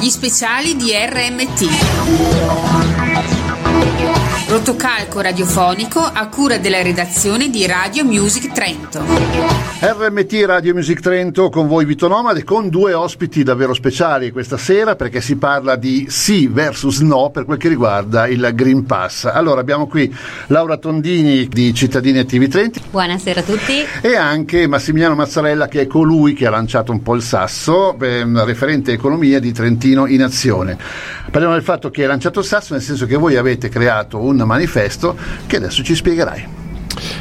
Gli speciali di RMT. Rotocalco radiofonico a cura della redazione di Radio Music Trento. RMT Radio Music Trento con voi Vito Nomade con due ospiti davvero speciali questa sera perché si parla di sì versus no per quel che riguarda il Green Pass. Allora abbiamo qui Laura Tondini di Cittadini Attivi Trenti. Buonasera a tutti. E anche Massimiliano Mazzarella che è colui che ha lanciato un po' il sasso, eh, referente economia di Trentino in Azione. Parliamo del fatto che hai lanciato il sasso nel senso che voi avete creato un manifesto che adesso ci spiegherai.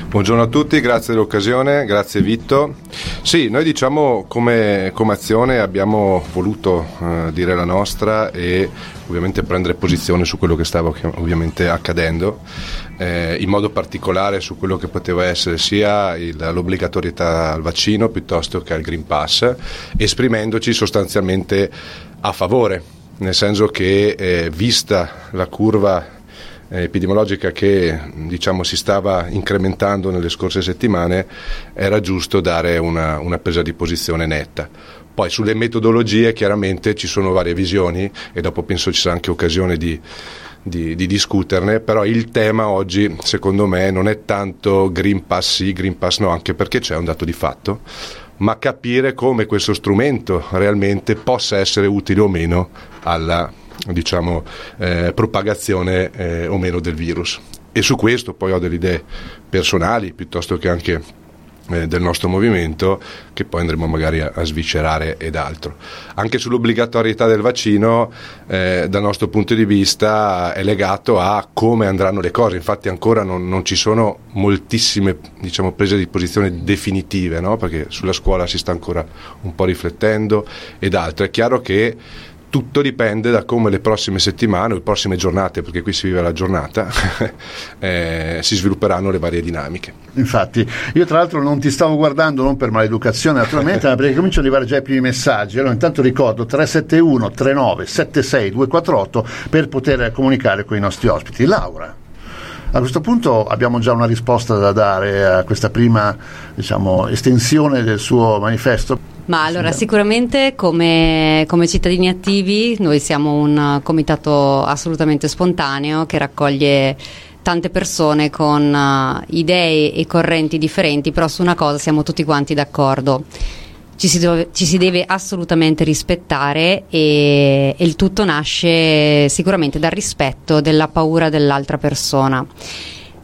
Buongiorno a tutti, grazie dell'occasione, grazie Vitto. Sì, noi diciamo come, come azione abbiamo voluto eh, dire la nostra e ovviamente prendere posizione su quello che stava ovviamente accadendo, eh, in modo particolare su quello che poteva essere sia il, l'obbligatorietà al vaccino piuttosto che al Green Pass, esprimendoci sostanzialmente a favore, nel senso che eh, vista la curva epidemiologica che diciamo, si stava incrementando nelle scorse settimane, era giusto dare una, una presa di posizione netta. Poi sulle metodologie chiaramente ci sono varie visioni e dopo penso ci sarà anche occasione di, di, di, discuterne, però il tema oggi secondo me non è tanto Green Pass sì, Green Pass no, anche perché c'è un dato di fatto, ma capire come questo strumento realmente possa essere utile o meno alla diciamo, eh, propagazione eh, o meno del virus. E su questo poi ho delle idee personali piuttosto che anche eh, del nostro movimento che poi andremo magari a, a sviscerare ed altro. Anche sull'obbligatorietà del vaccino eh, dal nostro punto di vista è legato a come andranno le cose, infatti ancora non, non ci sono moltissime diciamo, prese di posizione definitive no? perché sulla scuola si sta ancora un po' riflettendo ed altro. È chiaro che tutto dipende da come le prossime settimane o le prossime giornate, perché qui si vive la giornata, eh, si svilupperanno le varie dinamiche. Infatti, io tra l'altro non ti stavo guardando non per maleducazione naturalmente, ma perché cominciano ad arrivare già i primi messaggi. Allora intanto ricordo 371 39 76 248 per poter comunicare con i nostri ospiti. Laura. A questo punto abbiamo già una risposta da dare a questa prima diciamo, estensione del suo manifesto. Ma allora sicuramente come, come, cittadini attivi noi siamo un comitato assolutamente spontaneo che raccoglie tante persone con uh, idee e correnti differenti, però su una cosa siamo tutti quanti d'accordo. Ci si, dove, ci si deve assolutamente rispettare e, e il tutto nasce sicuramente dal rispetto della paura dell'altra persona.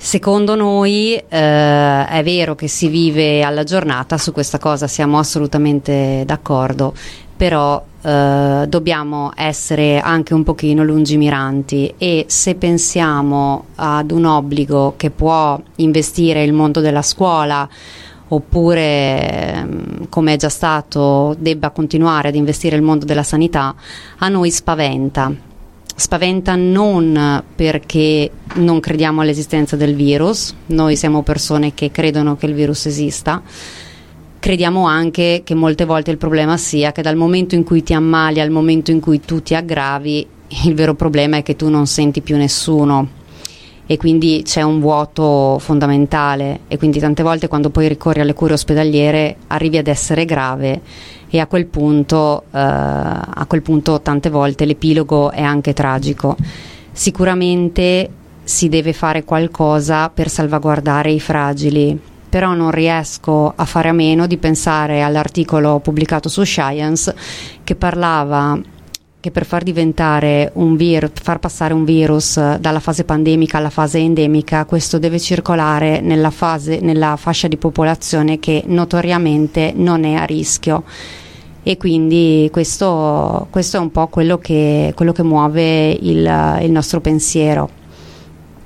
Secondo noi eh, è vero che si vive alla giornata, su questa cosa siamo assolutamente d'accordo, però eh, dobbiamo essere anche un pochino lungimiranti e se pensiamo ad un obbligo che può investire il mondo della scuola oppure ehm, come è già stato debba continuare ad investire il mondo della sanità, a noi spaventa spaventa non perché non crediamo all'esistenza del virus, noi siamo persone che credono che il virus esista, crediamo anche che molte volte il problema sia che dal momento in cui ti ammali al momento in cui tu ti aggravi, il vero problema è che tu non senti più nessuno e quindi c'è un vuoto fondamentale e quindi tante volte quando poi ricorri alle cure ospedaliere arrivi ad essere grave e a quel punto, eh, a quel punto tante volte l'epilogo è anche tragico. Sicuramente si deve fare qualcosa per salvaguardare i fragili, però non riesco a fare a meno di pensare all'articolo pubblicato su Science che parlava che per far diventare un virus, far passare un virus dalla fase pandemica alla fase endemica, questo deve circolare nella, fase, nella fascia di popolazione che notoriamente non è a rischio e quindi questo, questo è un po' quello che, quello che muove il, il nostro pensiero.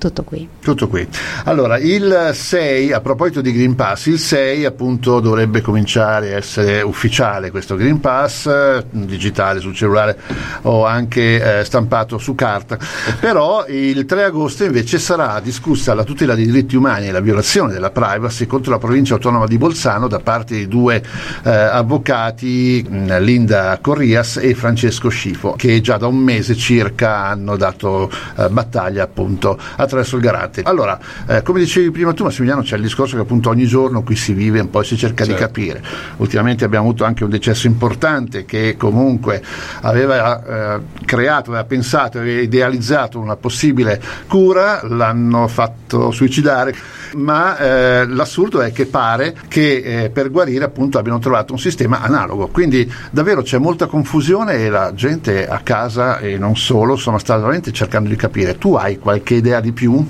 Tutto qui. Tutto qui. Allora, il 6, a proposito di Green Pass, il 6 appunto dovrebbe cominciare a essere ufficiale questo Green Pass, digitale sul cellulare o anche eh, stampato su carta, però il 3 agosto invece sarà discussa la tutela dei diritti umani e la violazione della privacy contro la provincia autonoma di Bolzano da parte di due eh, avvocati, Linda Corrias e Francesco Scifo, che già da un mese circa hanno dato eh, battaglia appunto a attraverso il garante. Allora, eh, come dicevi prima tu Massimiliano, c'è il discorso che appunto ogni giorno qui si vive un po' e si cerca certo. di capire. Ultimamente abbiamo avuto anche un decesso importante che comunque aveva eh, creato, aveva pensato, aveva idealizzato una possibile cura, l'hanno fatto suicidare, ma eh, l'assurdo è che pare che eh, per guarire appunto abbiano trovato un sistema analogo. Quindi davvero c'è molta confusione e la gente a casa e non solo sono stati veramente cercando di capire. Tu hai qualche idea di più?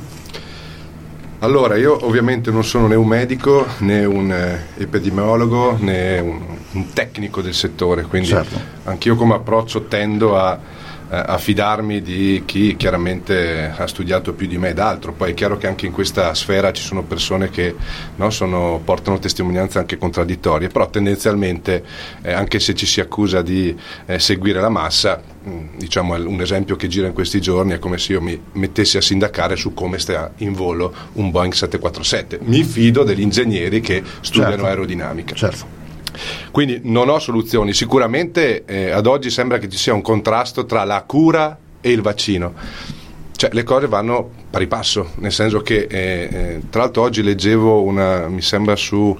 Allora, io ovviamente non sono né un medico né un eh, epidemiologo né un, un, tecnico del settore, quindi certo. anch'io come approccio tendo a eh, a fidarmi di chi chiaramente ha studiato più di me ed altro. Poi è chiaro che anche in questa sfera ci sono persone che no, sono, portano testimonianze anche contraddittorie, però tendenzialmente eh, anche se ci si accusa di eh, seguire la massa, mh, mm, diciamo un esempio che gira in questi giorni è come se io mi mettessi a sindacare su come sta in volo un Boeing 747. Mi fido degli ingegneri che studiano certo. aerodinamica. Certo. Quindi non ho soluzioni, sicuramente eh, ad oggi sembra che ci sia un contrasto tra la cura e il vaccino. Cioè, le cose vanno pari passo, nel senso che eh, eh, tra l'altro oggi leggevo una, mi sembra su,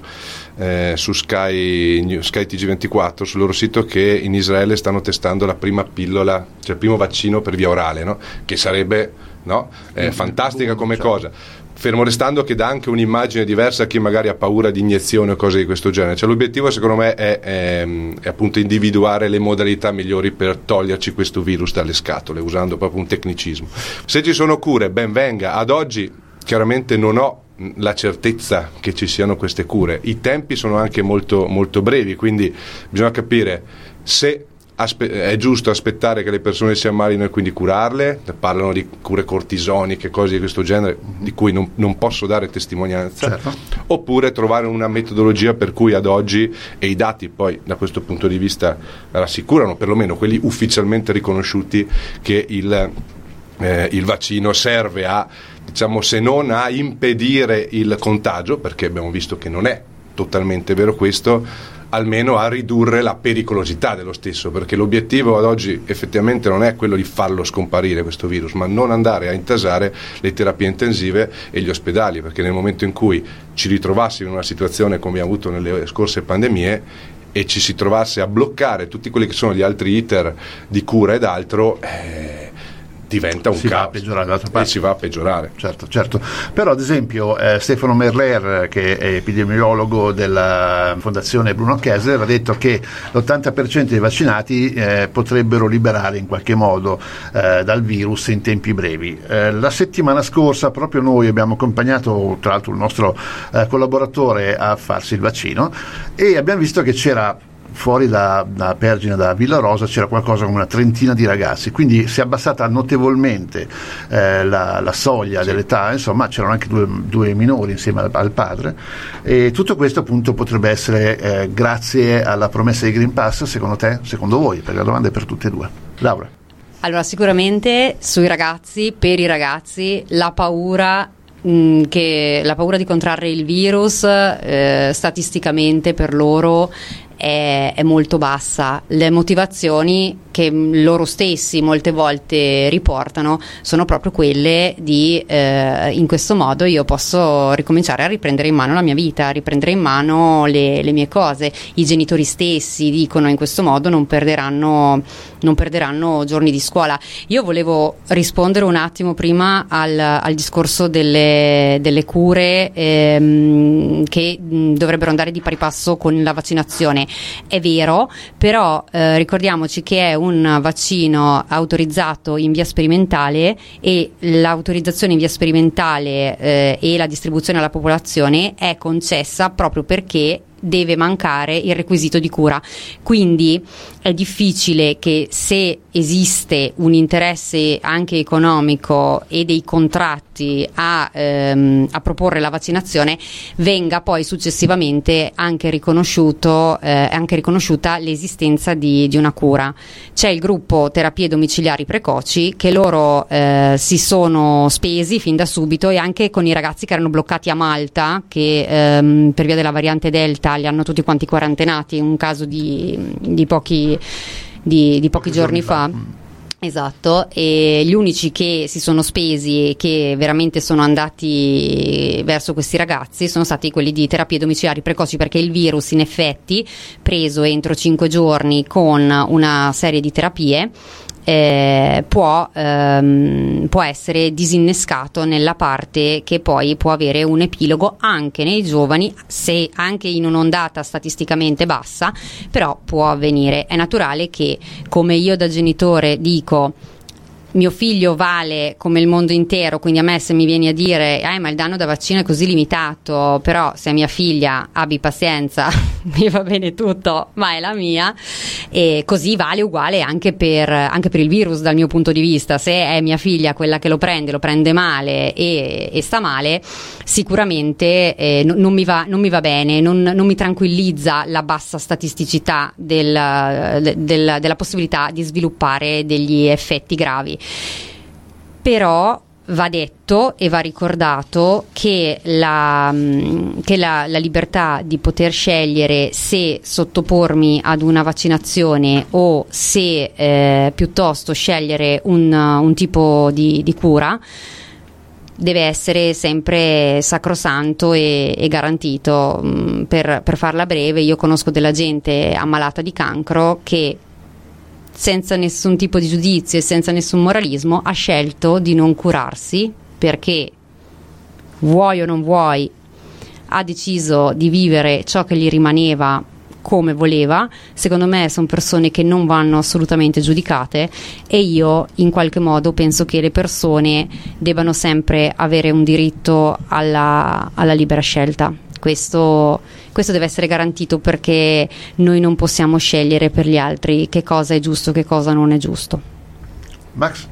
eh, su Sky, Sky, TG24, sul loro sito, che in Israele stanno testando la prima pillola, cioè il primo vaccino per via orale, no? che sarebbe no? Eh, fantastica come cosa fermo restando che dà anche un'immagine diversa a chi magari ha paura di iniezioni o cose di questo genere. Cioè, l'obiettivo secondo me è, è, è, appunto individuare le modalità migliori per toglierci questo virus dalle scatole, usando proprio un tecnicismo. Se ci sono cure, ben venga. Ad oggi chiaramente non ho la certezza che ci siano queste cure. I tempi sono anche molto, molto brevi, quindi bisogna capire se aspe- è giusto aspettare che le persone si ammalino e quindi curarle, parlano di cure cortisoniche, cose di questo genere di cui non, non posso dare testimonianza, certo. oppure trovare una metodologia per cui ad oggi, e i dati poi da questo punto di vista rassicurano, perlomeno quelli ufficialmente riconosciuti, che il, eh, il vaccino serve a, diciamo, se non a impedire il contagio, perché abbiamo visto che non è totalmente vero questo, almeno a ridurre la pericolosità dello stesso, perché l'obiettivo ad oggi effettivamente non è quello di farlo scomparire questo virus, ma non andare a intasare le terapie intensive e gli ospedali, perché nel momento in cui ci ritrovassimo in una situazione come abbiamo avuto nelle scorse pandemie e ci si trovasse a bloccare tutti quelli che sono gli altri iter di cura ed altro, eh, diventa un si caos va a peggiorare e si va a peggiorare. Certo, certo. però ad esempio eh, Stefano Merler che è epidemiologo della fondazione Bruno Kessler ha detto che l'80% dei vaccinati eh, potrebbero liberare in qualche modo eh, dal virus in tempi brevi. Eh, la settimana scorsa proprio noi abbiamo accompagnato tra l'altro il nostro eh, collaboratore a farsi il vaccino e abbiamo visto che c'era fuori da, da Pergine, da Villa Rosa, c'era qualcosa come una trentina di ragazzi, quindi si è abbassata notevolmente eh, la, la, soglia sì. dell'età, insomma c'erano anche due, due minori insieme al, al, padre e tutto questo appunto potrebbe essere eh, grazie alla promessa di Green Pass, secondo te, secondo voi, perché la domanda è per tutte e due. Laura. Allora, sicuramente sui ragazzi, per i ragazzi, la paura mm, che la paura di contrarre il virus eh, statisticamente per loro è, è, molto bassa. Le motivazioni che loro stessi molte volte riportano sono proprio quelle di eh, in questo modo io posso ricominciare a riprendere in mano la mia vita, a riprendere in mano le, le mie cose. I genitori stessi dicono in questo modo non perderanno, non perderanno giorni di scuola. Io volevo rispondere un attimo prima al, al discorso delle, delle cure ehm, che mh, dovrebbero andare di pari passo con la vaccinazione. È vero, però eh, ricordiamoci che è un un vaccino autorizzato in via sperimentale e l'autorizzazione in via sperimentale eh, e la distribuzione alla popolazione è concessa proprio perché deve mancare il requisito di cura. Quindi è difficile che se esiste un interesse anche economico e dei contratti a, ehm, a proporre la vaccinazione, venga poi successivamente anche, riconosciuto, eh, anche riconosciuta l'esistenza di, di, una cura. C'è il gruppo terapie domiciliari precoci che loro eh, si sono spesi fin da subito e anche con i ragazzi che erano bloccati a Malta, che ehm, per via della variante Delta li hanno tutti quanti quarantenati, un caso di, di pochi, di, di pochi giorni fa. Esatto, e gli unici che si sono spesi e che veramente sono andati verso questi ragazzi sono stati quelli di terapie domiciliari precoci perché il virus in effetti preso entro 5 giorni con una serie di terapie eh, può, ehm, può, essere disinnescato nella parte che poi può avere un epilogo anche nei giovani, se anche in un'ondata statisticamente bassa, però può avvenire. È naturale che, come io da genitore dico, mio figlio vale come il mondo intero, quindi a me se mi vieni a dire eh, ma il danno da vaccino è così limitato, però se è mia figlia abbi pazienza, mi va bene tutto, ma è la mia, e così vale uguale anche per, anche per, il virus dal mio punto di vista, se è mia figlia quella che lo prende, lo prende male e, e sta male, sicuramente eh, non, non, mi va, non, mi va, bene, non, non, mi tranquillizza la bassa statisticità del, del, della possibilità di sviluppare degli effetti gravi. Però va detto e va ricordato che, la, mm, che la, la, libertà di poter scegliere se sottopormi ad una vaccinazione o se eh, piuttosto scegliere un, un tipo di, di, cura deve essere sempre sacrosanto e, e garantito. Mm, per, per farla breve, io conosco della gente ammalata di cancro che senza nessun tipo di giudizio e senza nessun moralismo, ha scelto di non curarsi perché vuoi o non vuoi, ha deciso di vivere ciò che gli rimaneva come voleva. Secondo me sono persone che non vanno assolutamente giudicate e io in qualche modo penso che le persone debbano sempre avere un diritto alla, alla libera scelta. Questo, questo deve essere garantito perché noi non possiamo scegliere per gli altri che cosa è giusto, e che cosa non è giusto. Max?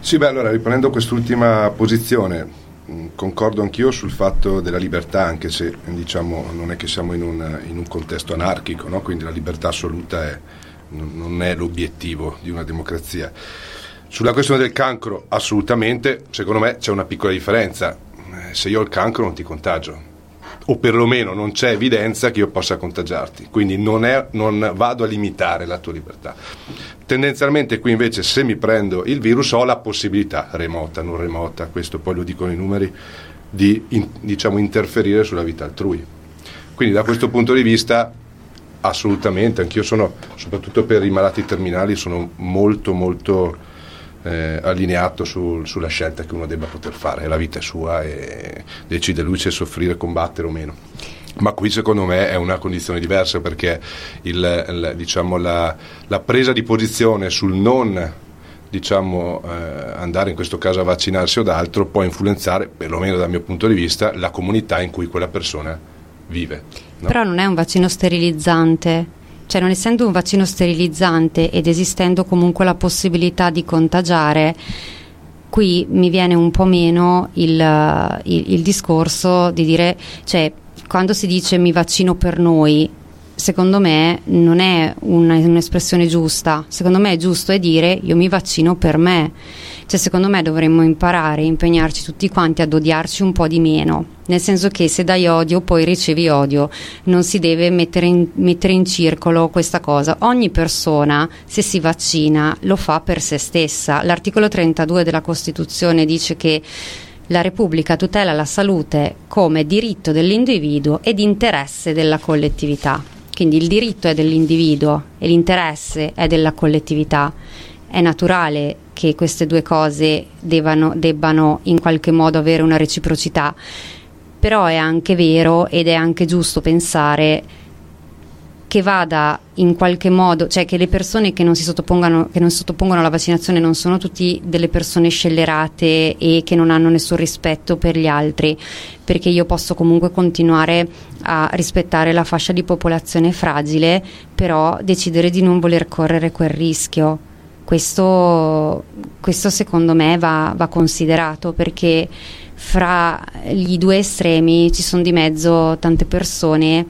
Sì, beh, allora riprendo quest'ultima posizione. Mm, concordo anch'io sul fatto della libertà, anche se diciamo, non è che siamo in un, in un contesto anarchico, no? quindi la libertà assoluta è, non è l'obiettivo di una democrazia. Sulla questione del cancro, assolutamente, secondo me c'è una piccola differenza. Eh, se io ho il cancro non ti contagio, o perlomeno non c'è evidenza che io possa contagiarti, quindi non, è, non, vado a limitare la tua libertà. Tendenzialmente qui invece se mi prendo il virus ho la possibilità, remota, non remota, questo poi lo dicono i numeri, di in, diciamo, interferire sulla vita altrui. Quindi da questo punto di vista assolutamente, anch'io sono, soprattutto per i malati terminali, sono molto molto eh, allineato su, sulla scelta che uno debba poter fare, la vita è sua e decide lui se soffrire, combattere o meno. Ma qui secondo me è una condizione diversa perché il, il, diciamo, la, la, presa di posizione sul non diciamo, eh, andare in questo caso a vaccinarsi o d'altro può influenzare, perlomeno dal mio punto di vista, la comunità in cui quella persona vive. No? Però non è un vaccino sterilizzante cioè non essendo un vaccino sterilizzante ed esistendo comunque la possibilità di contagiare, qui mi viene un po' meno il, il, il discorso di dire, cioè quando si dice mi vaccino per noi, secondo me non è una, un'espressione giusta, secondo me è giusto è dire io mi vaccino per me cioè, secondo me dovremmo imparare, impegnarci tutti quanti ad odiarci un po' di meno. Nel senso che se dai odio poi ricevi odio, non si deve mettere in, mettere in circolo questa cosa. Ogni persona, se si vaccina, lo fa per se stessa. L'articolo 32 della Costituzione dice che la Repubblica tutela la salute come diritto dell'individuo ed interesse della collettività. Quindi il diritto è dell'individuo e l'interesse è della collettività. È naturale che queste due cose debbano, debbano in qualche modo avere una reciprocità, però è anche vero ed è anche giusto pensare che vada in qualche modo, cioè che le persone che non si sottopongono, che non si sottopongono alla vaccinazione non sono tutti delle persone scellerate e che non hanno nessun rispetto per gli altri, perché io posso comunque continuare a rispettare la fascia di popolazione fragile, però decidere di non voler correre quel rischio. Questo, questo secondo me va, va, considerato perché fra gli due estremi ci sono di mezzo tante persone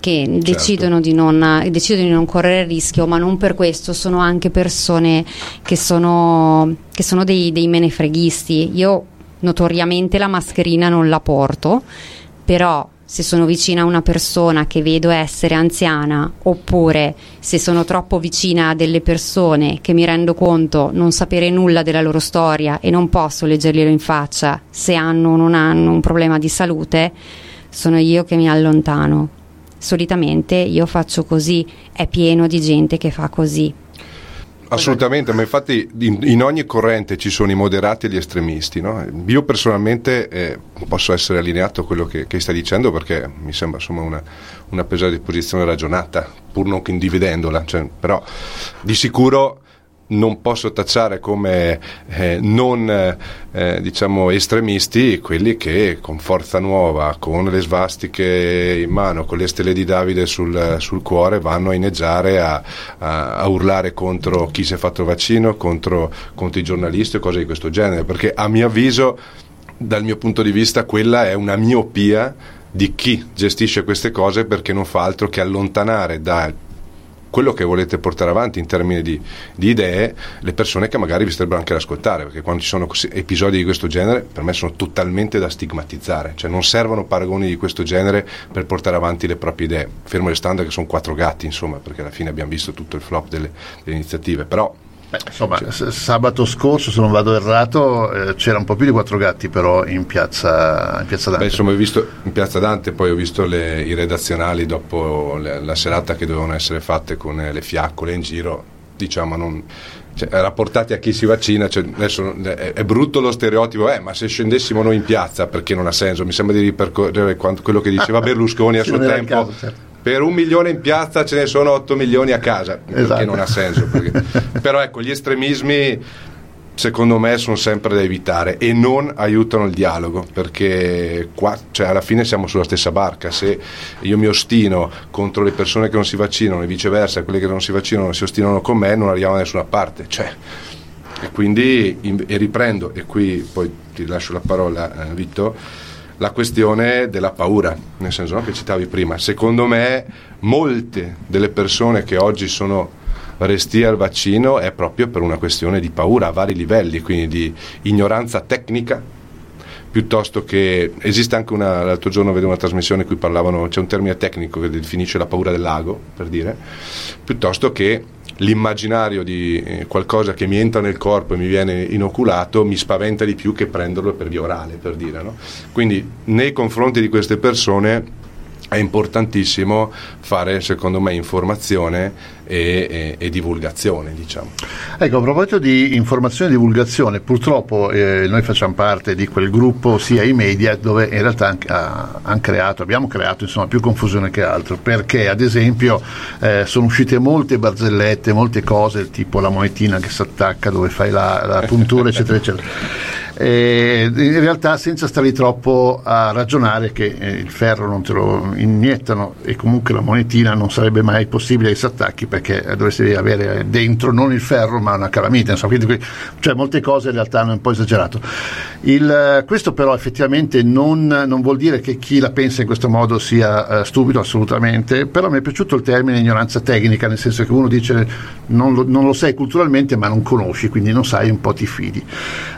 che certo. decidono, di non, decidono, di non, correre il rischio, ma non per questo, sono anche persone che sono, che sono dei, dei menefreghisti. Io notoriamente la mascherina non la porto, però se sono vicina a una persona che vedo essere anziana oppure se sono troppo vicina a delle persone che mi rendo conto non sapere nulla della loro storia e non posso leggerglielo in faccia se hanno o non hanno un problema di salute, sono io che mi allontano. Solitamente io faccio così, è pieno di gente che fa così. Assolutamente, ma infatti in, in, ogni corrente ci sono i moderati e gli estremisti. No? Io personalmente eh, posso essere allineato a quello che, che, stai dicendo perché mi sembra insomma, una, una presa di posizione ragionata, pur non condividendola, cioè, però di sicuro non posso tacciare come eh, non eh, diciamo estremisti quelli che con forza nuova, con le svastiche in mano, con le stelle di Davide sul, sul cuore vanno a inneggiare, a, a, a, urlare contro chi si è fatto vaccino, contro, contro i giornalisti o cose di questo genere, perché a mio avviso, dal mio punto di vista, quella è una miopia di chi gestisce queste cose perché non fa altro che allontanare dal quello che volete portare avanti in termini di, di idee, le persone che magari vi starebbero anche ad ascoltare, perché quando ci sono episodi di questo genere, per me sono totalmente da stigmatizzare, cioè non servono paragoni di questo genere per portare avanti le proprie idee, fermo restando che sono quattro gatti, insomma, perché alla fine abbiamo visto tutto il flop delle, delle iniziative, però Beh, insomma, cioè. sabato scorso, se non vado errato, eh, c'era un po' più di quattro gatti però in piazza, in piazza Dante. Beh, insomma, ho visto in piazza Dante, poi ho visto le, i redazionali dopo le, la serata che dovevano essere fatte con le fiaccole in giro, diciamo, non, cioè, rapportati a chi si vaccina, cioè, adesso è, è, brutto lo stereotipo, eh, ma se scendessimo noi in piazza perché non ha senso? Mi sembra di ripercorrere quanto, quello che diceva Berlusconi a suo tempo. Caso, certo per un milione in piazza ce ne sono 8 milioni a casa, esatto. perché non ha senso. Perché... Però ecco, gli estremismi secondo me sono sempre da evitare e non aiutano il dialogo perché qua, cioè, alla fine siamo sulla stessa barca se io mi ostino contro le persone che non si vaccinano e viceversa quelli che non si vaccinano si ostinano con me non arriviamo da nessuna parte cioè, e quindi e riprendo e qui poi ti lascio la parola eh, Vitto la questione della paura, nel senso no, che citavi prima. Secondo me molte delle persone che oggi sono restie al vaccino è proprio per una questione di paura a vari livelli, quindi di ignoranza tecnica, piuttosto che esiste anche una, l'altro giorno vedevo una trasmissione in cui parlavano, c'è un termine tecnico che definisce la paura del lago, per dire, piuttosto che l'immaginario di eh, qualcosa che mi entra nel corpo e mi viene inoculato mi spaventa di più che prenderlo per via orale, per dire. No? Quindi nei confronti di queste persone è importantissimo fare, secondo me, informazione e, e, e divulgazione. Diciamo. Ecco, a proposito di informazione e divulgazione, purtroppo eh, noi facciamo parte di quel gruppo, sia i media, dove in realtà han, han creato, abbiamo creato insomma, più confusione che altro, perché ad esempio eh, sono uscite molte barzellette, molte cose, tipo la monetina che si attacca dove fai la, la puntura, eccetera, eccetera eh, in realtà senza stare troppo a ragionare che eh, il ferro non te lo iniettano e comunque la monetina non sarebbe mai possibile che si attacchi perché dovresti avere dentro non il ferro ma una calamita, insomma, quindi, cioè molte cose in realtà hanno un po' esagerato. Il, questo però effettivamente non, non, vuol dire che chi la pensa in questo modo sia uh, stupido assolutamente, però mi è piaciuto il termine ignoranza tecnica, nel senso che uno dice non lo, non lo sai culturalmente ma non conosci, quindi non sai un po' ti fidi.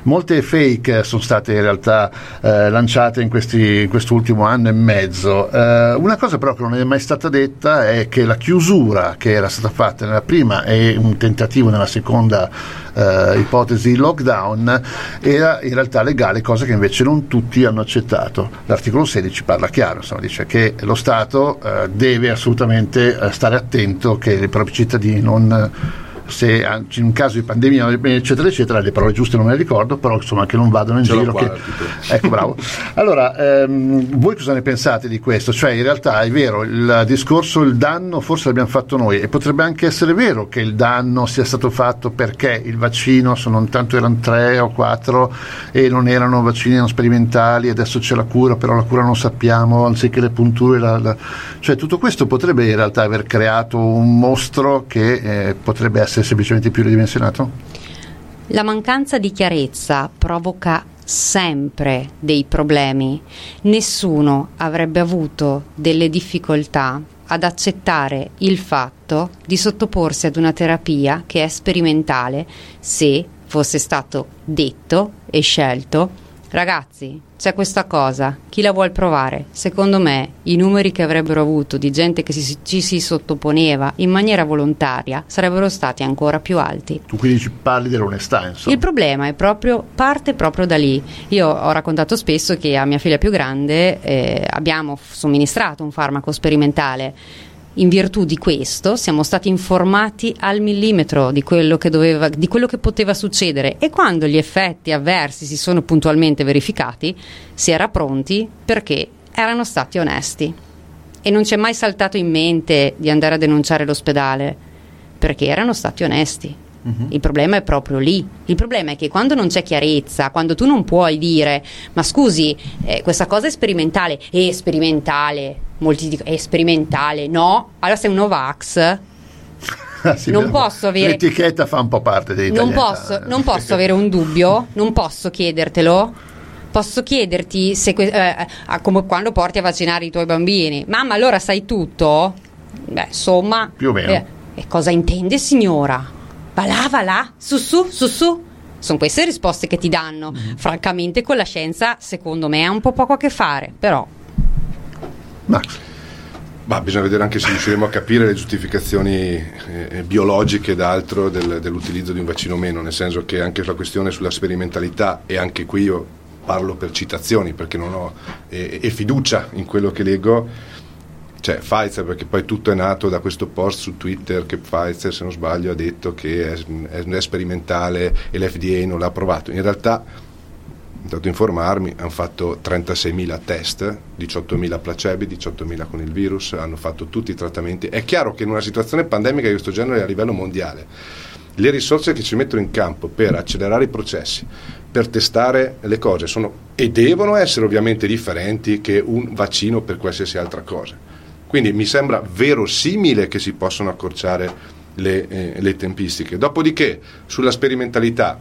Molte fake fake sono state in realtà eh, lanciate in, questi, in, quest'ultimo anno e mezzo. Eh, una cosa però che non è mai stata detta è che la chiusura che era stata fatta nella prima e un tentativo nella seconda eh, ipotesi lockdown era in realtà legale, cosa che invece non tutti hanno accettato. L'articolo 16 parla chiaro, insomma, dice che lo Stato eh, deve assolutamente eh, stare attento che i propri cittadini non se in un caso di pandemia eccetera eccetera le parole giuste non me le ricordo però insomma che non vadano in Ce giro che... ecco bravo. Allora ehm, voi cosa ne pensate di questo? Cioè in realtà è vero il discorso il danno forse l'abbiamo fatto noi e potrebbe anche essere vero che il danno sia stato fatto perché il vaccino sono tanto erano tre o quattro e non erano vaccini non sperimentali adesso c'è la cura però la cura non sappiamo anziché le punture la, la... cioè tutto questo potrebbe in realtà aver creato un mostro che eh, potrebbe essere essere semplicemente più ridimensionato? La mancanza di chiarezza provoca sempre dei problemi. Nessuno avrebbe avuto delle difficoltà ad accettare il fatto di sottoporsi ad una terapia che è sperimentale se fosse stato detto e scelto Ragazzi, c'è questa cosa, chi la vuol provare? Secondo me i numeri che avrebbero avuto di gente che si, ci si sottoponeva in maniera volontaria sarebbero stati ancora più alti. Tu quindi ci parli dell'onestà, insomma. Il problema è proprio, parte proprio da lì. Io ho raccontato spesso che a mia figlia più grande eh, abbiamo somministrato un farmaco sperimentale in virtù di questo siamo stati informati al millimetro di quello, che doveva, di quello che poteva succedere e quando gli effetti avversi si sono puntualmente verificati si era pronti perché erano stati onesti e non ci è mai saltato in mente di andare a denunciare l'ospedale perché erano stati onesti. Uh-huh. Il problema è proprio lì. Il problema è che quando non c'è chiarezza, quando tu non puoi dire, ma scusi, eh, questa cosa è sperimentale, è sperimentale, molti dicono è sperimentale, no, allora sei un Novax. Sì, non posso avere l'etichetta fa un po' parte dei non posso, non posso avere un dubbio non posso chiedertelo. Posso chiederti se que- eh, eh come quando porti a vaccinare i tuoi bambini. Mamma allora sai tutto? Beh insomma più o meno. eh, e cosa intende signora va là, va là, su su, su su. Sono queste le risposte che ti danno. Mm. Francamente con la scienza secondo me ha un po' poco a che fare, però... Max. Ma bisogna vedere anche se riusciremo a capire le giustificazioni eh, biologiche ed altro del, dell'utilizzo di un vaccino o meno, nel senso che anche la questione sulla sperimentalità, e anche qui io parlo per citazioni perché non ho eh, e fiducia in quello che leggo, cioè Pfizer perché poi tutto è nato da questo post su Twitter che Pfizer se non sbaglio ha detto che è, è, sperimentale e l'FDA non l'ha approvato in realtà andato a informarmi, hanno fatto 36.000 test, 18.000 placebi, 18.000 con il virus, hanno fatto tutti i trattamenti. È chiaro che in una situazione pandemica di questo genere a livello mondiale, le risorse che ci mettono in campo per accelerare i processi, per testare le cose sono e devono essere ovviamente differenti che un vaccino per qualsiasi altra cosa. Quindi mi sembra verosimile che si possano accorciare le, eh, le tempistiche. Dopodiché, sulla sperimentalità,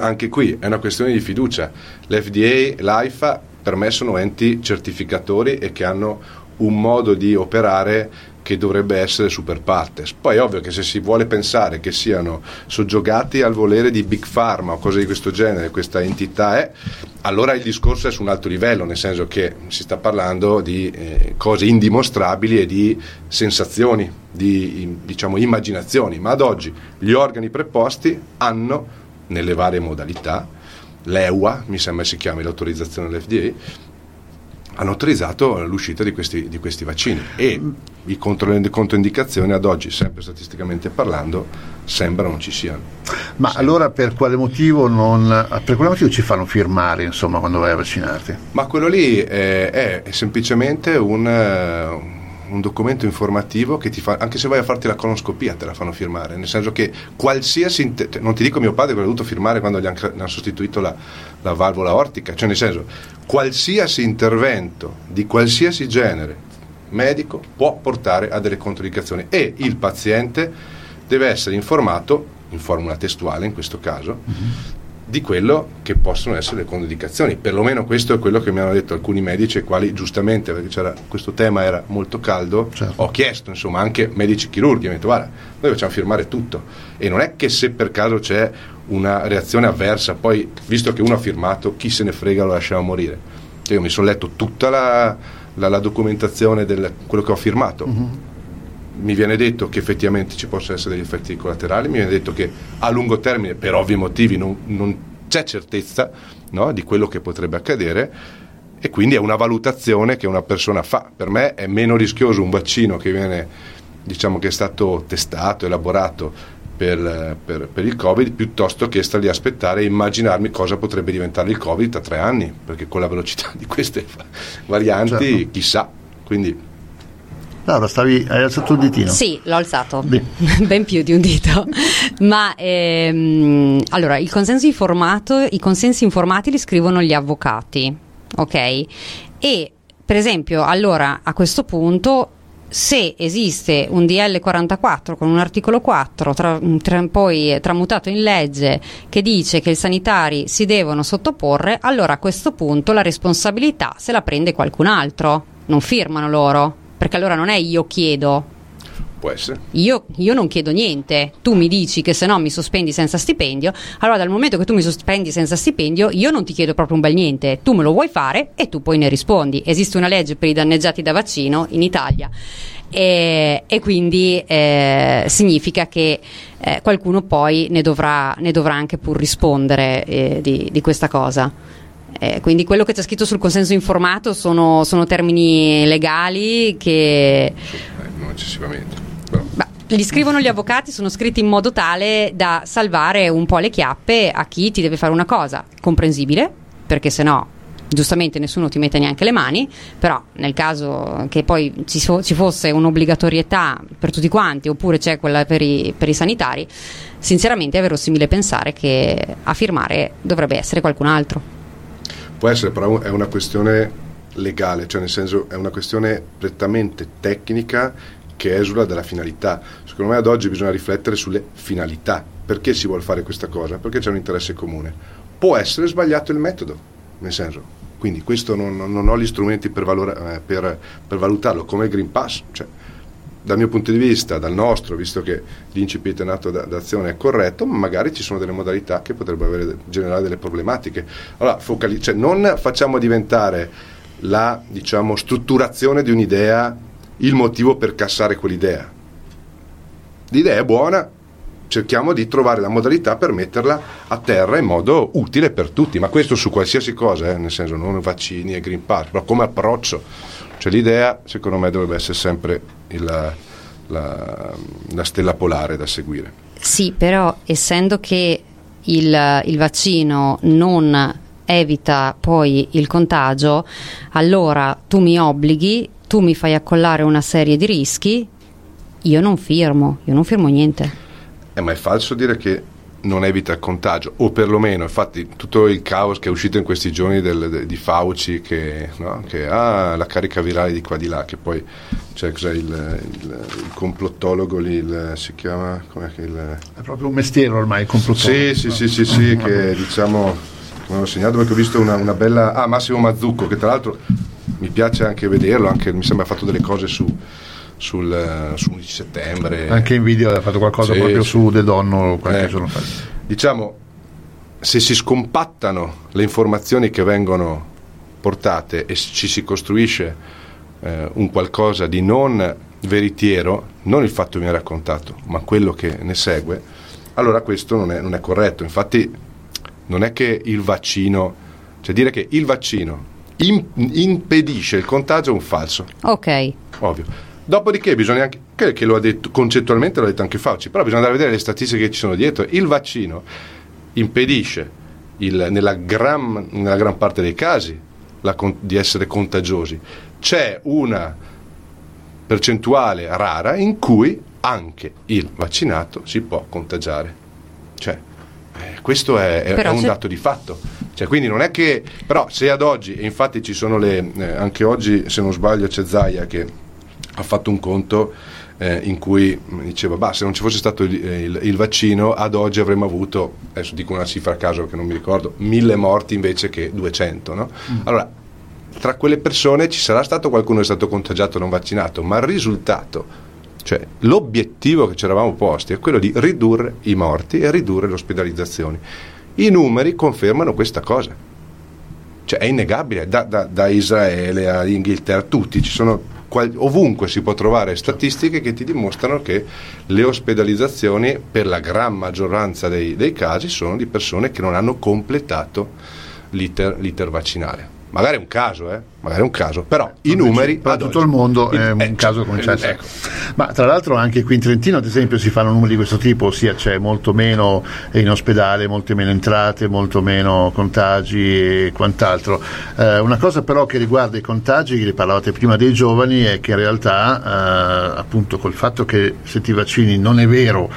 anche qui è una questione di fiducia. L'FDA, l'AIFA per me sono enti certificatori e che hanno un modo di operare che dovrebbe essere super partes. Poi è ovvio che se si vuole pensare che siano soggiogati al volere di Big Pharma o cose di questo genere, questa entità è, allora il discorso è su un altro livello, nel senso che si sta parlando di eh, cose indimostrabili e di sensazioni, di diciamo, immaginazioni, ma ad oggi gli organi preposti hanno nelle varie modalità, l'EUA, mi sembra si chiami l'autorizzazione dell'FDA, hanno autorizzato l'uscita di questi, di questi vaccini e i contro, le controindicazioni ad oggi, sempre statisticamente parlando, sembra non ci siano. Ma sembra. allora per quale motivo non, per quale motivo ci fanno firmare insomma, quando vai a vaccinarti? Ma quello lì è, è, è semplicemente un, un documento informativo che ti fa, anche se vai a farti la colonoscopia te la fanno firmare, nel senso che qualsiasi, non ti dico mio padre che l'ha dovuto firmare quando gli hanno sostituito la, la valvola ortica, cioè nel senso qualsiasi intervento di qualsiasi genere medico può portare a delle controindicazioni e il paziente deve essere informato in formula testuale in questo caso mm-hmm di quello che possono essere le controindicazioni. Perlomeno questo è quello che mi hanno detto alcuni medici, ai quali giustamente, perché questo tema era molto caldo, certo. ho chiesto, insomma, anche medici chirurghi, mi hanno detto guarda, noi facciamo firmare tutto e non è che se per caso c'è una reazione avversa, poi visto che uno ha firmato, chi se ne frega lo lasciamo morire. Cioè, io mi sono letto tutta la, la, la documentazione di quello che ho firmato. Mm-hmm mi viene detto che effettivamente ci possono essere degli effetti collaterali, mi viene detto che a lungo termine, per ovvi motivi, non, non c'è certezza no, di quello che potrebbe accadere e quindi è una valutazione che una persona fa. Per me è meno rischioso un vaccino che viene, diciamo che è stato testato, elaborato per, per, per, il Covid piuttosto che stare lì a aspettare e immaginarmi cosa potrebbe diventare il Covid tra tre anni, perché con la velocità di queste varianti certo. chissà. Quindi Laura, stavi, hai alzato il ditino? Sì, l'ho alzato, ben più di un dito. Ma ehm, allora, il consenso informato, i consensi informati li scrivono gli avvocati, ok? E per esempio, allora a questo punto se esiste un DL 44 con un articolo 4 tra, tra, poi tramutato in legge che dice che i sanitari si devono sottoporre, allora a questo punto la responsabilità se la prende qualcun altro, non firmano loro perché allora non è io chiedo. Può essere. Io, io, non chiedo niente, tu mi dici che se no mi sospendi senza stipendio, allora dal momento che tu mi sospendi senza stipendio io non ti chiedo proprio un bel niente, tu me lo vuoi fare e tu poi ne rispondi. Esiste una legge per i danneggiati da vaccino in Italia e, e quindi eh, significa che eh, qualcuno poi ne dovrà, ne dovrà, anche pur rispondere eh, di, di, questa cosa. Eh, quindi quello che c'è scritto sul consenso informato sono, sono termini legali che... non eccessivamente li scrivono gli avvocati, sono scritti in modo tale da salvare un po' le chiappe a chi ti deve fare una cosa comprensibile, perché se no giustamente nessuno ti mette neanche le mani, però nel caso che poi ci, so, ci fosse un'obbligatorietà per tutti quanti oppure c'è quella per i, per i sanitari, sinceramente è verosimile pensare che a firmare dovrebbe essere qualcun altro. Può essere, però è una questione legale, cioè nel senso è una questione prettamente tecnica che esula dalla finalità. Secondo me ad oggi bisogna riflettere sulle finalità. Perché si vuole fare questa cosa? Perché c'è un interesse comune. Può essere sbagliato il metodo, nel senso, quindi questo non, non ho gli strumenti per, valora, eh, per, per, valutarlo, come il Green Pass. Cioè, dal mio punto di vista, dal nostro, visto che l'incipit nato d'azione è corretto, magari ci sono delle modalità che potrebbero avere, generare delle problematiche. Allora, focali- cioè, non facciamo diventare la diciamo, strutturazione di un'idea il motivo per cassare quell'idea. L'idea è buona, cerchiamo di trovare la modalità per metterla a terra in modo utile per tutti, ma questo su qualsiasi cosa, eh, nel senso non vaccini e Green Pass, però come approccio. Cioè l'idea, secondo me, dovrebbe essere sempre il, la, la, stella polare da seguire. Sì, però essendo che il, il vaccino non evita poi il contagio, allora tu mi obblighi tu mi fai accollare una serie di rischi, io non firmo, io non firmo niente. Eh, ma è falso dire che non evita il contagio, o perlomeno, infatti, tutto il caos che è uscito in questi giorni del, de, di Fauci, che, no? che ha ah, la carica virale di qua di là, che poi cioè, cos'è il, il, il complottologo lì, il, si chiama? Com'è che il... È proprio un mestiere ormai il complottologo. Sì, sì, sì, sì, sì, che diciamo, come ho segnato perché ho visto una, una bella... Ah, Massimo Mazzucco, che tra l'altro mi piace anche vederlo, anche, mi sembra ha fatto delle cose su, sul, eh, su 11 settembre. Anche in video ha fatto qualcosa sì, proprio sì. su De Donno qualche eh, giorno fa. Diciamo, se si scompattano le informazioni che vengono portate e ci si costruisce eh, un qualcosa di non veritiero, non il fatto che mi ha raccontato, ma quello che ne segue, allora questo non è, non è corretto. Infatti non è che il vaccino, cioè dire che il vaccino in, impedisce il contagio è un falso. Ok. Ovvio. Dopodiché bisogna anche, che, che lo ha detto, concettualmente l'ha detto anche Fauci, però bisogna andare a vedere le statistiche che ci sono dietro. Il vaccino impedisce il, nella, gran, nella, gran, parte dei casi la, di essere contagiosi. C'è una percentuale rara in cui anche il vaccinato si può contagiare. Cioè, eh, questo è, è, è un dato di fatto. Cioè, quindi non è che, però se ad oggi, e infatti ci sono le, eh, anche oggi se non sbaglio c'è Zaia che ha fatto un conto eh, in cui diceva, bah, se non ci fosse stato il, il, il, vaccino ad oggi avremmo avuto, adesso dico una cifra a caso che non mi ricordo, mille morti invece che 200. No? Mm. Allora, tra quelle persone ci sarà stato qualcuno che è stato contagiato non vaccinato, ma il risultato cioè, l'obiettivo che ci eravamo posti è quello di ridurre i morti e ridurre le ospedalizzazioni. I numeri confermano questa cosa. Cioè, è innegabile, da, da, da Israele all'Inghilterra, tutti, ci sono, ovunque si può trovare statistiche che ti dimostrano che le ospedalizzazioni per la gran maggioranza dei, dei casi sono di persone che non hanno completato l'iter, l'iter vaccinale. Magari è un caso, eh? Magari è un caso, però i numeri. Per tutto il mondo è un eh, caso cioè, concesso. Ecco. Ma tra l'altro anche qui in Trentino, ad esempio, si fanno numeri di questo tipo, ossia c'è molto meno in ospedale, molte meno entrate, molto meno contagi e quant'altro. Eh, una cosa però che riguarda i contagi, che parlavate prima dei giovani, è che in realtà, eh, appunto, col fatto che se ti vaccini non è vero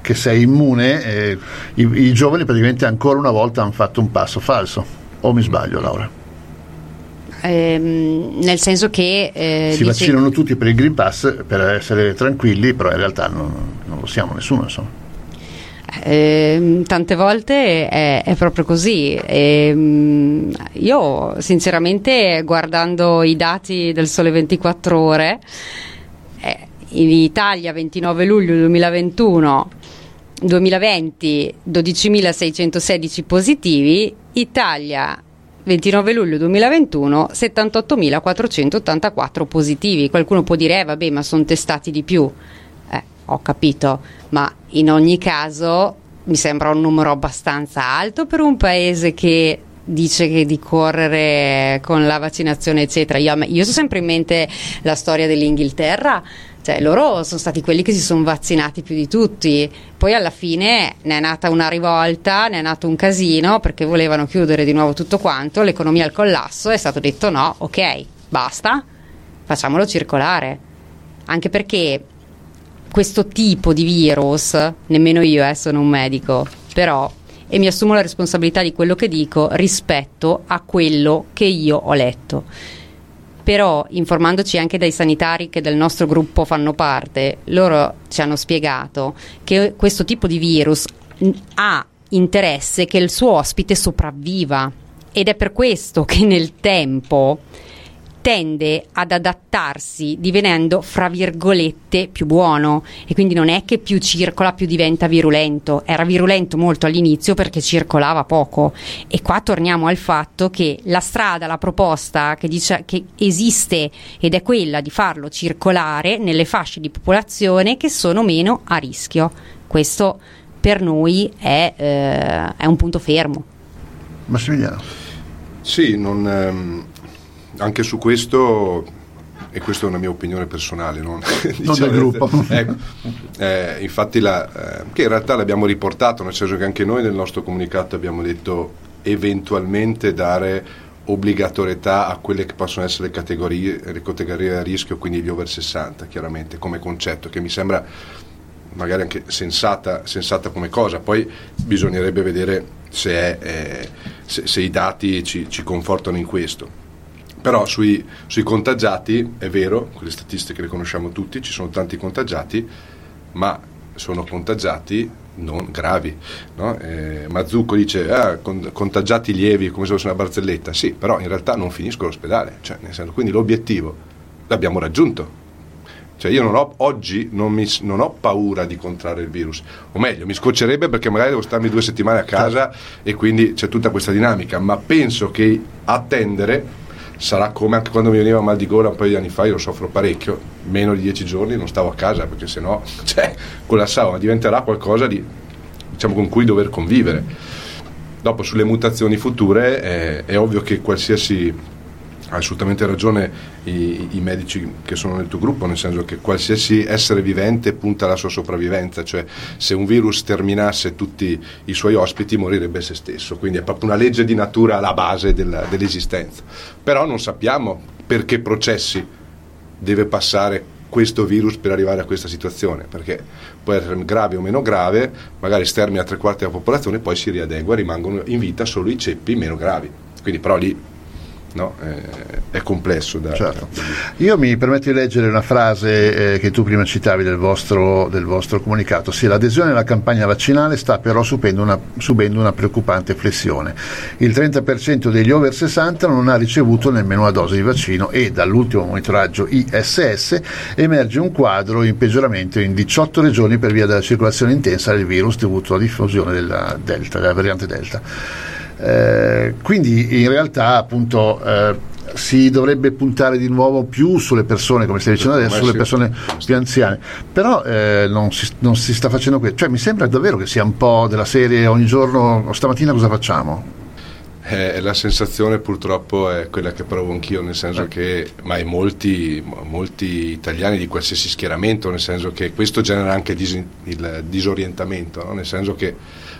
che sei immune, eh, i, i giovani praticamente ancora una volta hanno fatto un passo falso. O mi sbaglio, Laura? Ehm, nel senso che... Eh, si dice... vaccinano tutti per il Green Pass per essere tranquilli, però in realtà non, non lo siamo nessuno, insomma. Eh, tante volte è, è proprio così. Eh, io sinceramente guardando i dati del Sole 24 ore, eh, in Italia 29 luglio 2021 2020 12.616 positivi, Italia 29 luglio 2021 78.484 positivi. Qualcuno può dire, eh, vabbè, ma sono testati di più. Eh, ho capito, ma in ogni caso mi sembra un numero abbastanza alto per un paese che dice che di correre con la vaccinazione eccetera io, io ho sempre in mente la storia dell'Inghilterra cioè loro sono stati quelli che si sono vaccinati più di tutti poi alla fine ne è nata una rivolta ne è nato un casino perché volevano chiudere di nuovo tutto quanto l'economia al collasso è stato detto no ok basta facciamolo circolare anche perché questo tipo di virus nemmeno io eh, sono un medico però e mi assumo la responsabilità di quello che dico rispetto a quello che io ho letto. Però informandoci anche dai sanitari che del nostro gruppo fanno parte, loro ci hanno spiegato che questo tipo di virus ha interesse che il suo ospite sopravviva. Ed è per questo che nel tempo tende ad adattarsi divenendo fra virgolette più buono. E quindi non è che più circola più diventa virulento. Era virulento molto all'inizio perché circolava poco. E qua torniamo al fatto che la strada la proposta che dice che esiste ed è quella di farlo circolare nelle fasce di popolazione che sono meno a rischio. Questo per noi è, eh, è un punto fermo. Massimiliano. Sì, non, ehm, anche su questo, e questa è una mia opinione personale, non, non del gruppo. Ecco, eh, infatti, la, eh, che in realtà l'abbiamo riportato, nel senso che anche noi nel nostro comunicato abbiamo detto eventualmente dare obbligatorietà a quelle che possono essere le categorie, le categorie a rischio, quindi gli over 60, chiaramente, come concetto, che mi sembra magari anche sensata, sensata come cosa. Poi bisognerebbe vedere se, è, eh, se, se i dati ci, ci confortano in questo però sui, sui, contagiati è vero, quelle statistiche le conosciamo tutti, ci sono tanti contagiati, ma sono contagiati non gravi. No? Eh, Mazzucco dice ah, contagiati lievi come se fosse una barzelletta, sì, però in realtà non finiscono all'ospedale, cioè, senso, quindi l'obiettivo l'abbiamo raggiunto. Cioè io non ho, oggi non, mi, non, ho paura di contrarre il virus, o meglio, mi scoccerebbe perché magari devo starmi due settimane a casa e quindi c'è tutta questa dinamica, ma penso che attendere sarà come anche quando mi veniva mal di gola un paio di anni fa, io lo soffro parecchio, meno di dieci giorni non stavo a casa perché sennò cioè, collassavo, ma diventerà qualcosa di, diciamo, con cui dover convivere. Dopo sulle mutazioni future eh, è ovvio che qualsiasi ha assolutamente ragione i, i, medici che sono nel tuo gruppo, nel senso che qualsiasi essere vivente punta alla sua sopravvivenza, cioè se un virus terminasse tutti i suoi ospiti morirebbe se stesso, quindi è proprio una legge di natura alla base della, dell'esistenza. Però non sappiamo per che processi deve passare questo virus per arrivare a questa situazione, perché può essere grave o meno grave, magari stermina tre quarti della popolazione e poi si riadegua, rimangono in vita solo i ceppi meno gravi. Quindi però lì no? è, è, complesso. Da, certo. Io mi permetto di leggere una frase eh, che tu prima citavi del vostro, del vostro comunicato. Sì, l'adesione alla campagna vaccinale sta però subendo una, subendo una preoccupante flessione. Il 30% degli over 60 non ha ricevuto nemmeno una dose di vaccino e dall'ultimo monitoraggio ISS emerge un quadro in peggioramento in 18 regioni per via della circolazione intensa del virus dovuto alla diffusione della, delta, della variante Delta. Eh, quindi in realtà appunto eh, si dovrebbe puntare di nuovo più sulle persone, come stai dicendo adesso, sulle persone più anziane, però eh, non, si, non, si, sta facendo questo, cioè mi sembra davvero che sia un po' della serie ogni giorno, stamattina cosa facciamo? Eh, la sensazione purtroppo è quella che provo anch'io, nel senso eh. che, ma in molti, molti, italiani di qualsiasi schieramento, nel senso che questo genera anche dis, il disorientamento, no? nel senso che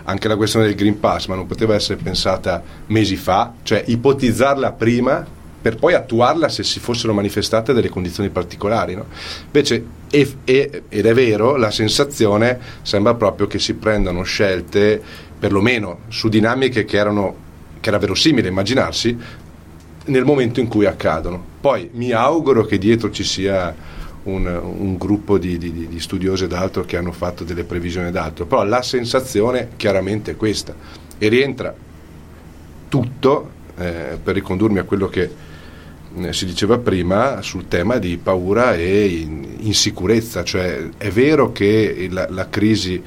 anche la questione del Green Pass, ma non poteva essere pensata mesi fa, cioè ipotizzarla prima per poi attuarla se si fossero manifestate delle condizioni particolari. No? Invece, è, è, ed è vero, la sensazione sembra proprio che si prendano scelte, perlomeno su dinamiche che, erano, che era verosimile immaginarsi, nel momento in cui accadono. Poi mi auguro che dietro ci sia un, un gruppo di, di, di, studiosi ed altro che hanno fatto delle previsioni ed altro, però la sensazione chiaramente è questa. E rientra tutto, eh, per ricondurmi a quello che eh, si diceva prima sul tema di paura e insicurezza, cioè è vero che la, la crisi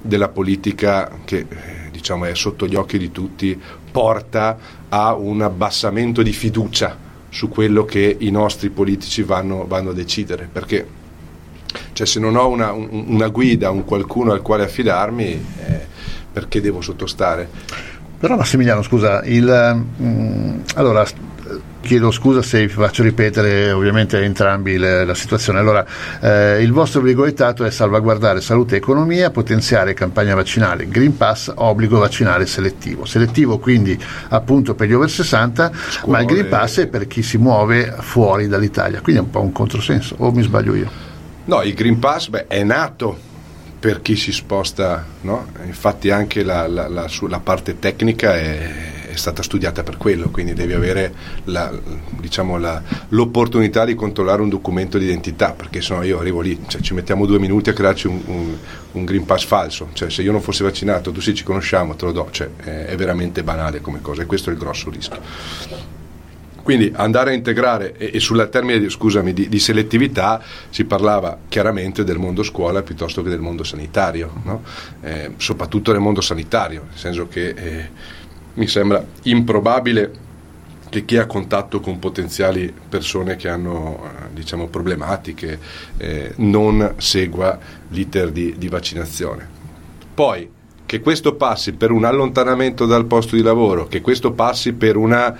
della politica che eh, diciamo è sotto gli occhi di tutti porta a un abbassamento di fiducia su quello che i nostri politici vanno, vanno a decidere, perché cioè, se non ho una, una, guida, un qualcuno al quale affidarmi, eh, perché devo sottostare? Però Massimiliano, scusa, il, mh, mm, allora chiedo scusa se vi faccio ripetere ovviamente entrambi le, la situazione. Allora, eh, il vostro virgolettato è salvaguardare salute e economia, potenziare campagna vaccinale, Green Pass, obbligo vaccinale selettivo. Selettivo quindi appunto per gli over 60, Scuole. ma il Green Pass è per chi si muove fuori dall'Italia, quindi è un po' un controsenso, o mi sbaglio io? No, il Green Pass beh, è nato per chi si sposta, no? infatti anche la, la, la, la parte tecnica è è stata studiata per quello, quindi devi avere la, diciamo la, l'opportunità di controllare un documento di identità, perché se no io arrivo lì, cioè, ci mettiamo due minuti a crearci un, un, un, Green Pass falso, cioè se io non fossi vaccinato, tu sì ci conosciamo, te lo do, cioè, è, è veramente banale come cosa e questo è il grosso rischio. Quindi andare a integrare, e, e sul termine scusami, di, di, selettività si parlava chiaramente del mondo scuola piuttosto che del mondo sanitario, no? eh, soprattutto nel mondo sanitario, nel senso che eh, mi sembra improbabile che chi ha contatto con potenziali persone che hanno eh, diciamo, problematiche eh, non segua l'iter di, di vaccinazione. Poi che questo passi per un allontanamento dal posto di lavoro, che questo passi per un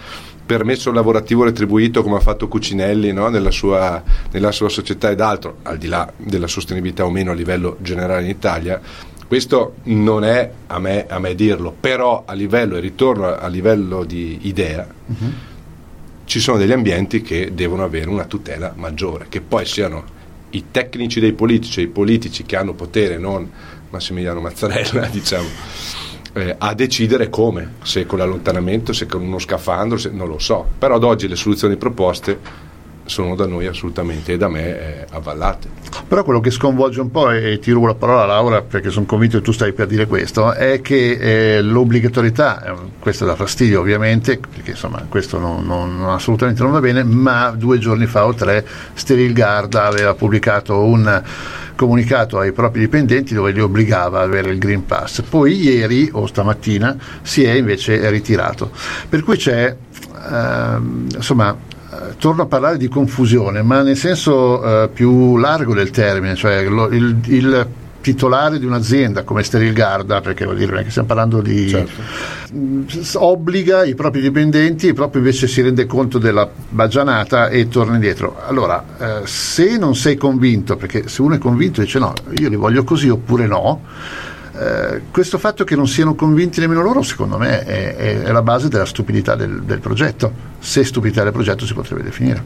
permesso lavorativo retribuito come ha fatto Cucinelli no? nella, sua, nella, sua, società ed altro, al di là della sostenibilità o meno a livello generale in Italia, questo non è a me, a me dirlo, però a livello, e ritorno a livello di idea, uh-huh. ci sono degli ambienti che devono avere una tutela maggiore, che poi siano i tecnici dei politici, i politici che hanno potere, non Massimiliano Mazzarella, diciamo, eh, a decidere come, se con l'allontanamento, se con uno scafandro, se, non lo so. Però ad oggi le soluzioni proposte sono da noi assolutamente e da me eh, avvallate. Però quello che sconvolge un po', e ti rubo la parola Laura perché sono convinto che tu stai per dire questo, è che eh, l'obbligatorietà, eh, questo dà fastidio ovviamente, perché insomma questo non, non, assolutamente non va bene, ma due giorni fa o tre Steril Garda aveva pubblicato un comunicato ai propri dipendenti dove li obbligava ad avere il Green Pass. Poi ieri o stamattina si è invece ritirato. Per cui c'è ehm, insomma torno a parlare di confusione, ma nel senso eh, più largo del termine, cioè lo, il, il, titolare di un'azienda come Steril Garda, perché vuol dire che stiamo parlando di certo. obbliga i propri dipendenti e proprio invece si rende conto della baggianata e torna indietro. Allora, eh, se non sei convinto, perché se uno è convinto e dice no, io li voglio così oppure no, eh, questo fatto che non siano convinti nemmeno loro, secondo me, è, è, è la base della stupidità del, del, progetto. Se stupidità del progetto si potrebbe definire.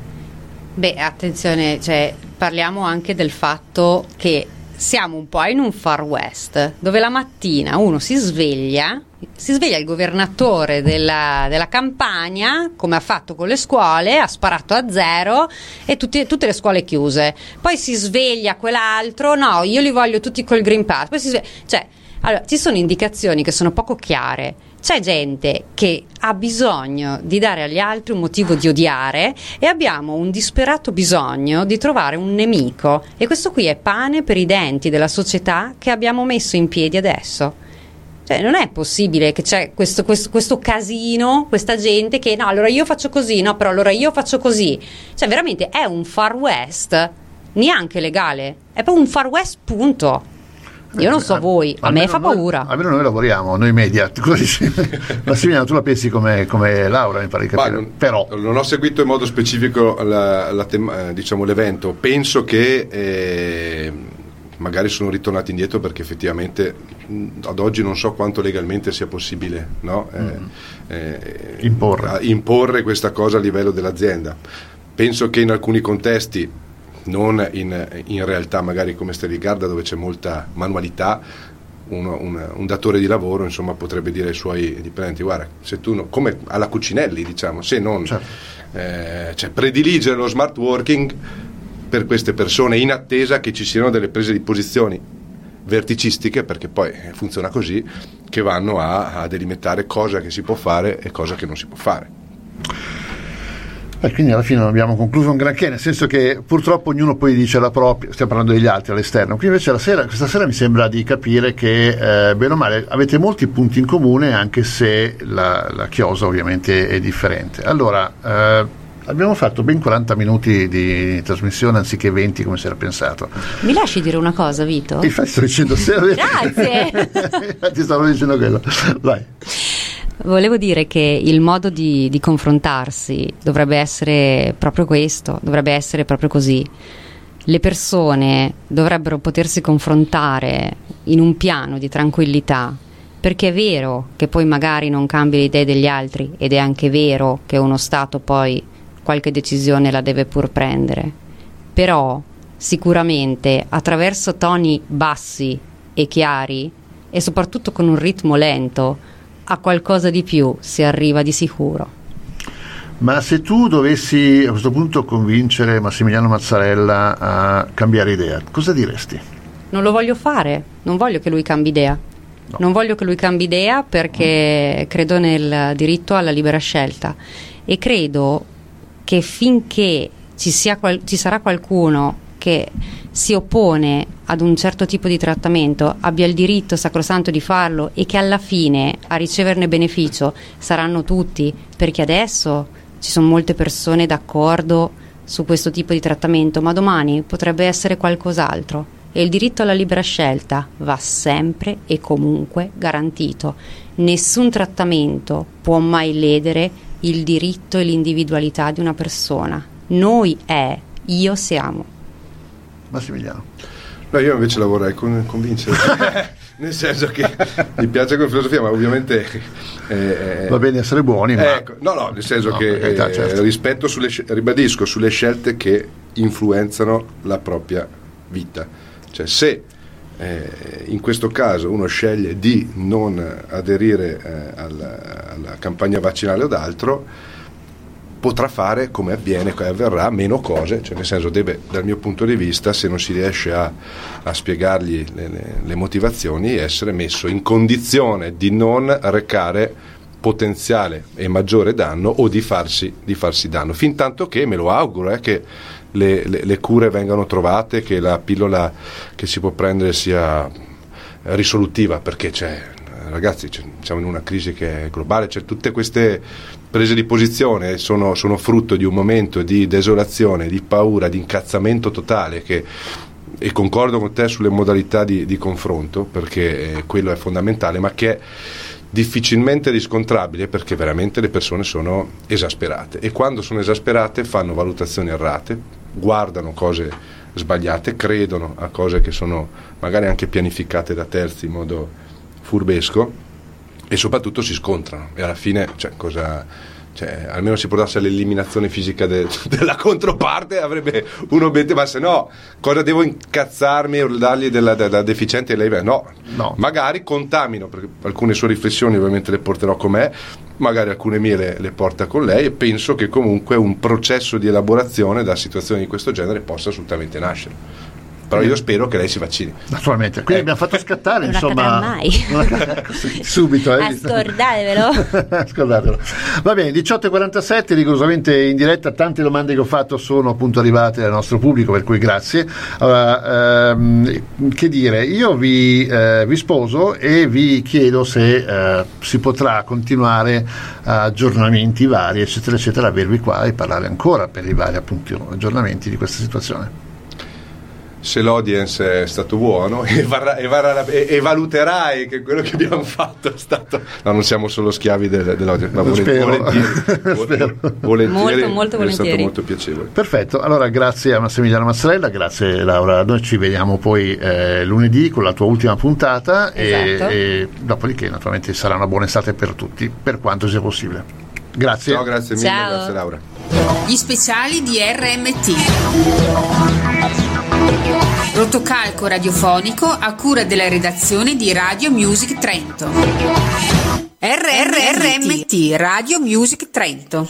Beh, attenzione, cioè, parliamo anche del fatto che siamo un po' in un far west, dove la mattina uno si sveglia, si sveglia il governatore della, della campagna, come ha fatto con le scuole, ha sparato a zero e tutti, tutte le scuole chiuse. Poi si sveglia quell'altro, no, io li voglio tutti col Green Pass. Poi si sveglia, cioè, allora, ci sono indicazioni che sono poco chiare. C'è gente che ha bisogno di dare agli altri un motivo di odiare e abbiamo un disperato bisogno di trovare un nemico e questo qui è pane per i denti della società che abbiamo messo in piedi adesso. Cioè, non è possibile che c'è questo, questo, questo, casino, questa gente che no, allora io faccio così, no, però allora io faccio così. Cioè, veramente è un far west neanche legale, è proprio un far west punto. Io non so voi, a me fa paura. Noi, almeno noi lavoriamo, noi media. Massimiliano, tu la pensi come, come Laura, mi pare di capire. Non, Però. non ho seguito in modo specifico la, la tema, diciamo, l'evento. Penso che eh, magari sono ritornati indietro perché effettivamente ad oggi non so quanto legalmente sia possibile no? eh, mm. eh, imporre. imporre questa cosa a livello dell'azienda. Penso che in alcuni contesti non in, in realtà magari come Sterigarda dove c'è molta manualità, uno, un, un, datore di lavoro insomma, potrebbe dire ai suoi dipendenti guarda se tu no, come alla Cucinelli diciamo se non certo. eh, cioè, prediligere lo smart working per queste persone in attesa che ci siano delle prese di posizioni verticistiche perché poi funziona così che vanno a, a delimitare cosa che si può fare e cosa che non si può fare E quindi alla fine non abbiamo concluso un granché, nel senso che purtroppo ognuno poi dice la propria, stiamo parlando degli altri all'esterno. Qui invece sera, questa sera mi sembra di capire che, eh, bene o male, avete molti punti in comune, anche se la, la chiosa ovviamente è differente. Allora, eh, abbiamo fatto ben 40 minuti di trasmissione anziché 20 come si era pensato. Mi lasci dire una cosa, Vito? Infatti sto dicendo Grazie. Infatti stavo dicendo quello. Vai. Volevo dire che il modo di, di, confrontarsi dovrebbe essere proprio questo, dovrebbe essere proprio così. Le persone dovrebbero potersi confrontare in un piano di tranquillità, perché è vero che poi magari non cambi le idee degli altri ed è anche vero che uno Stato poi qualche decisione la deve pur prendere. Però sicuramente attraverso toni bassi e chiari e soprattutto con un ritmo lento a qualcosa di più si arriva di sicuro. Ma se tu dovessi a questo punto convincere Massimiliano Mazzarella a cambiare idea, cosa diresti? Non lo voglio fare, non voglio che lui cambi idea. No. Non voglio che lui cambi idea perché credo nel diritto alla libera scelta e credo che finché ci, qual- ci sarà qualcuno che si oppone ad un certo tipo di trattamento abbia il diritto sacrosanto di farlo e che alla fine a riceverne beneficio saranno tutti, perché adesso ci sono molte persone d'accordo su questo tipo di trattamento, ma domani potrebbe essere qualcos'altro e il diritto alla libera scelta va sempre e comunque garantito. Nessun trattamento può mai ledere il diritto e l'individualità di una persona. Noi è, io siamo. Massimiliano. No, io invece la vorrei con, convincere, nel senso che mi piace come filosofia, ma ovviamente... Eh, Va bene essere buoni, ma... Ecco, no, no, nel senso no, che carità, eh, certo. rispetto sulle, ribadisco, sulle scelte che influenzano la propria vita. Cioè se eh, in questo caso uno sceglie di non aderire eh, alla, alla campagna vaccinale o d'altro, potrà fare come avviene, come avverrà, meno cose, cioè nel senso deve, dal mio punto di vista, se non si riesce a, a spiegargli le, le, le, motivazioni, essere messo in condizione di non recare potenziale e maggiore danno o di farsi, di farsi danno, fin tanto che, me lo auguro, eh, che le, le cure vengano trovate, che la pillola che si può prendere sia risolutiva, perché c'è ragazzi, siamo in una crisi che è globale, cioè tutte queste prese di posizione sono, sono frutto di un momento di desolazione, di paura, di incazzamento totale che e concordo con te sulle modalità di, di confronto perché eh, quello è fondamentale, ma che è difficilmente riscontrabile perché veramente le persone sono esasperate. E quando sono esasperate fanno valutazioni errate, guardano cose sbagliate, credono a cose che sono magari anche pianificate da terzi in modo furbesco e soprattutto si scontrano. E alla fine cioè, cosa, cioè, almeno si portasse all'eliminazione fisica de, della controparte avrebbe un obiettivo ma se no cosa devo incazzarmi e dargli della, della deficiente? Lei no, no, magari contamino perché alcune sue riflessioni ovviamente le porterò con me magari alcune mie le, le porta con lei e penso che comunque un processo di elaborazione da situazioni di questo genere possa assolutamente nascere però io spero che lei si vaccini. Naturalmente, quindi eh. abbiamo fatto scattare non insomma mai. subito. Eh. Scordatevelo. Scordatevelo. Va bene, 18.47, rigorosamente in diretta, tante domande che ho fatto sono appunto arrivate dal nostro pubblico, per cui grazie. Allora, ehm, che dire, io vi, eh, vi, sposo e vi chiedo se eh, si potrà continuare aggiornamenti vari, eccetera, eccetera, avervi qua e parlare ancora per i vari appunto aggiornamenti di questa situazione se l'audience è stato buono e, varrà, e, varrà, e, e, valuterai che quello che abbiamo fatto è stato no non siamo solo schiavi del, dell'audience ma volentieri, volentieri, volentieri molto, molto è volentieri. stato molto piacevole perfetto allora grazie a Massimiliano Mazzarella grazie Laura noi ci vediamo poi eh, lunedì con la tua ultima puntata esatto. e, dopodiché naturalmente sarà una buona estate per tutti per quanto sia possibile grazie ciao grazie mille Ciao. grazie Laura gli speciali di RMT Rotocalco radiofonico a cura della redazione di Radio Music Trento. RRRMT Radio Music Trento.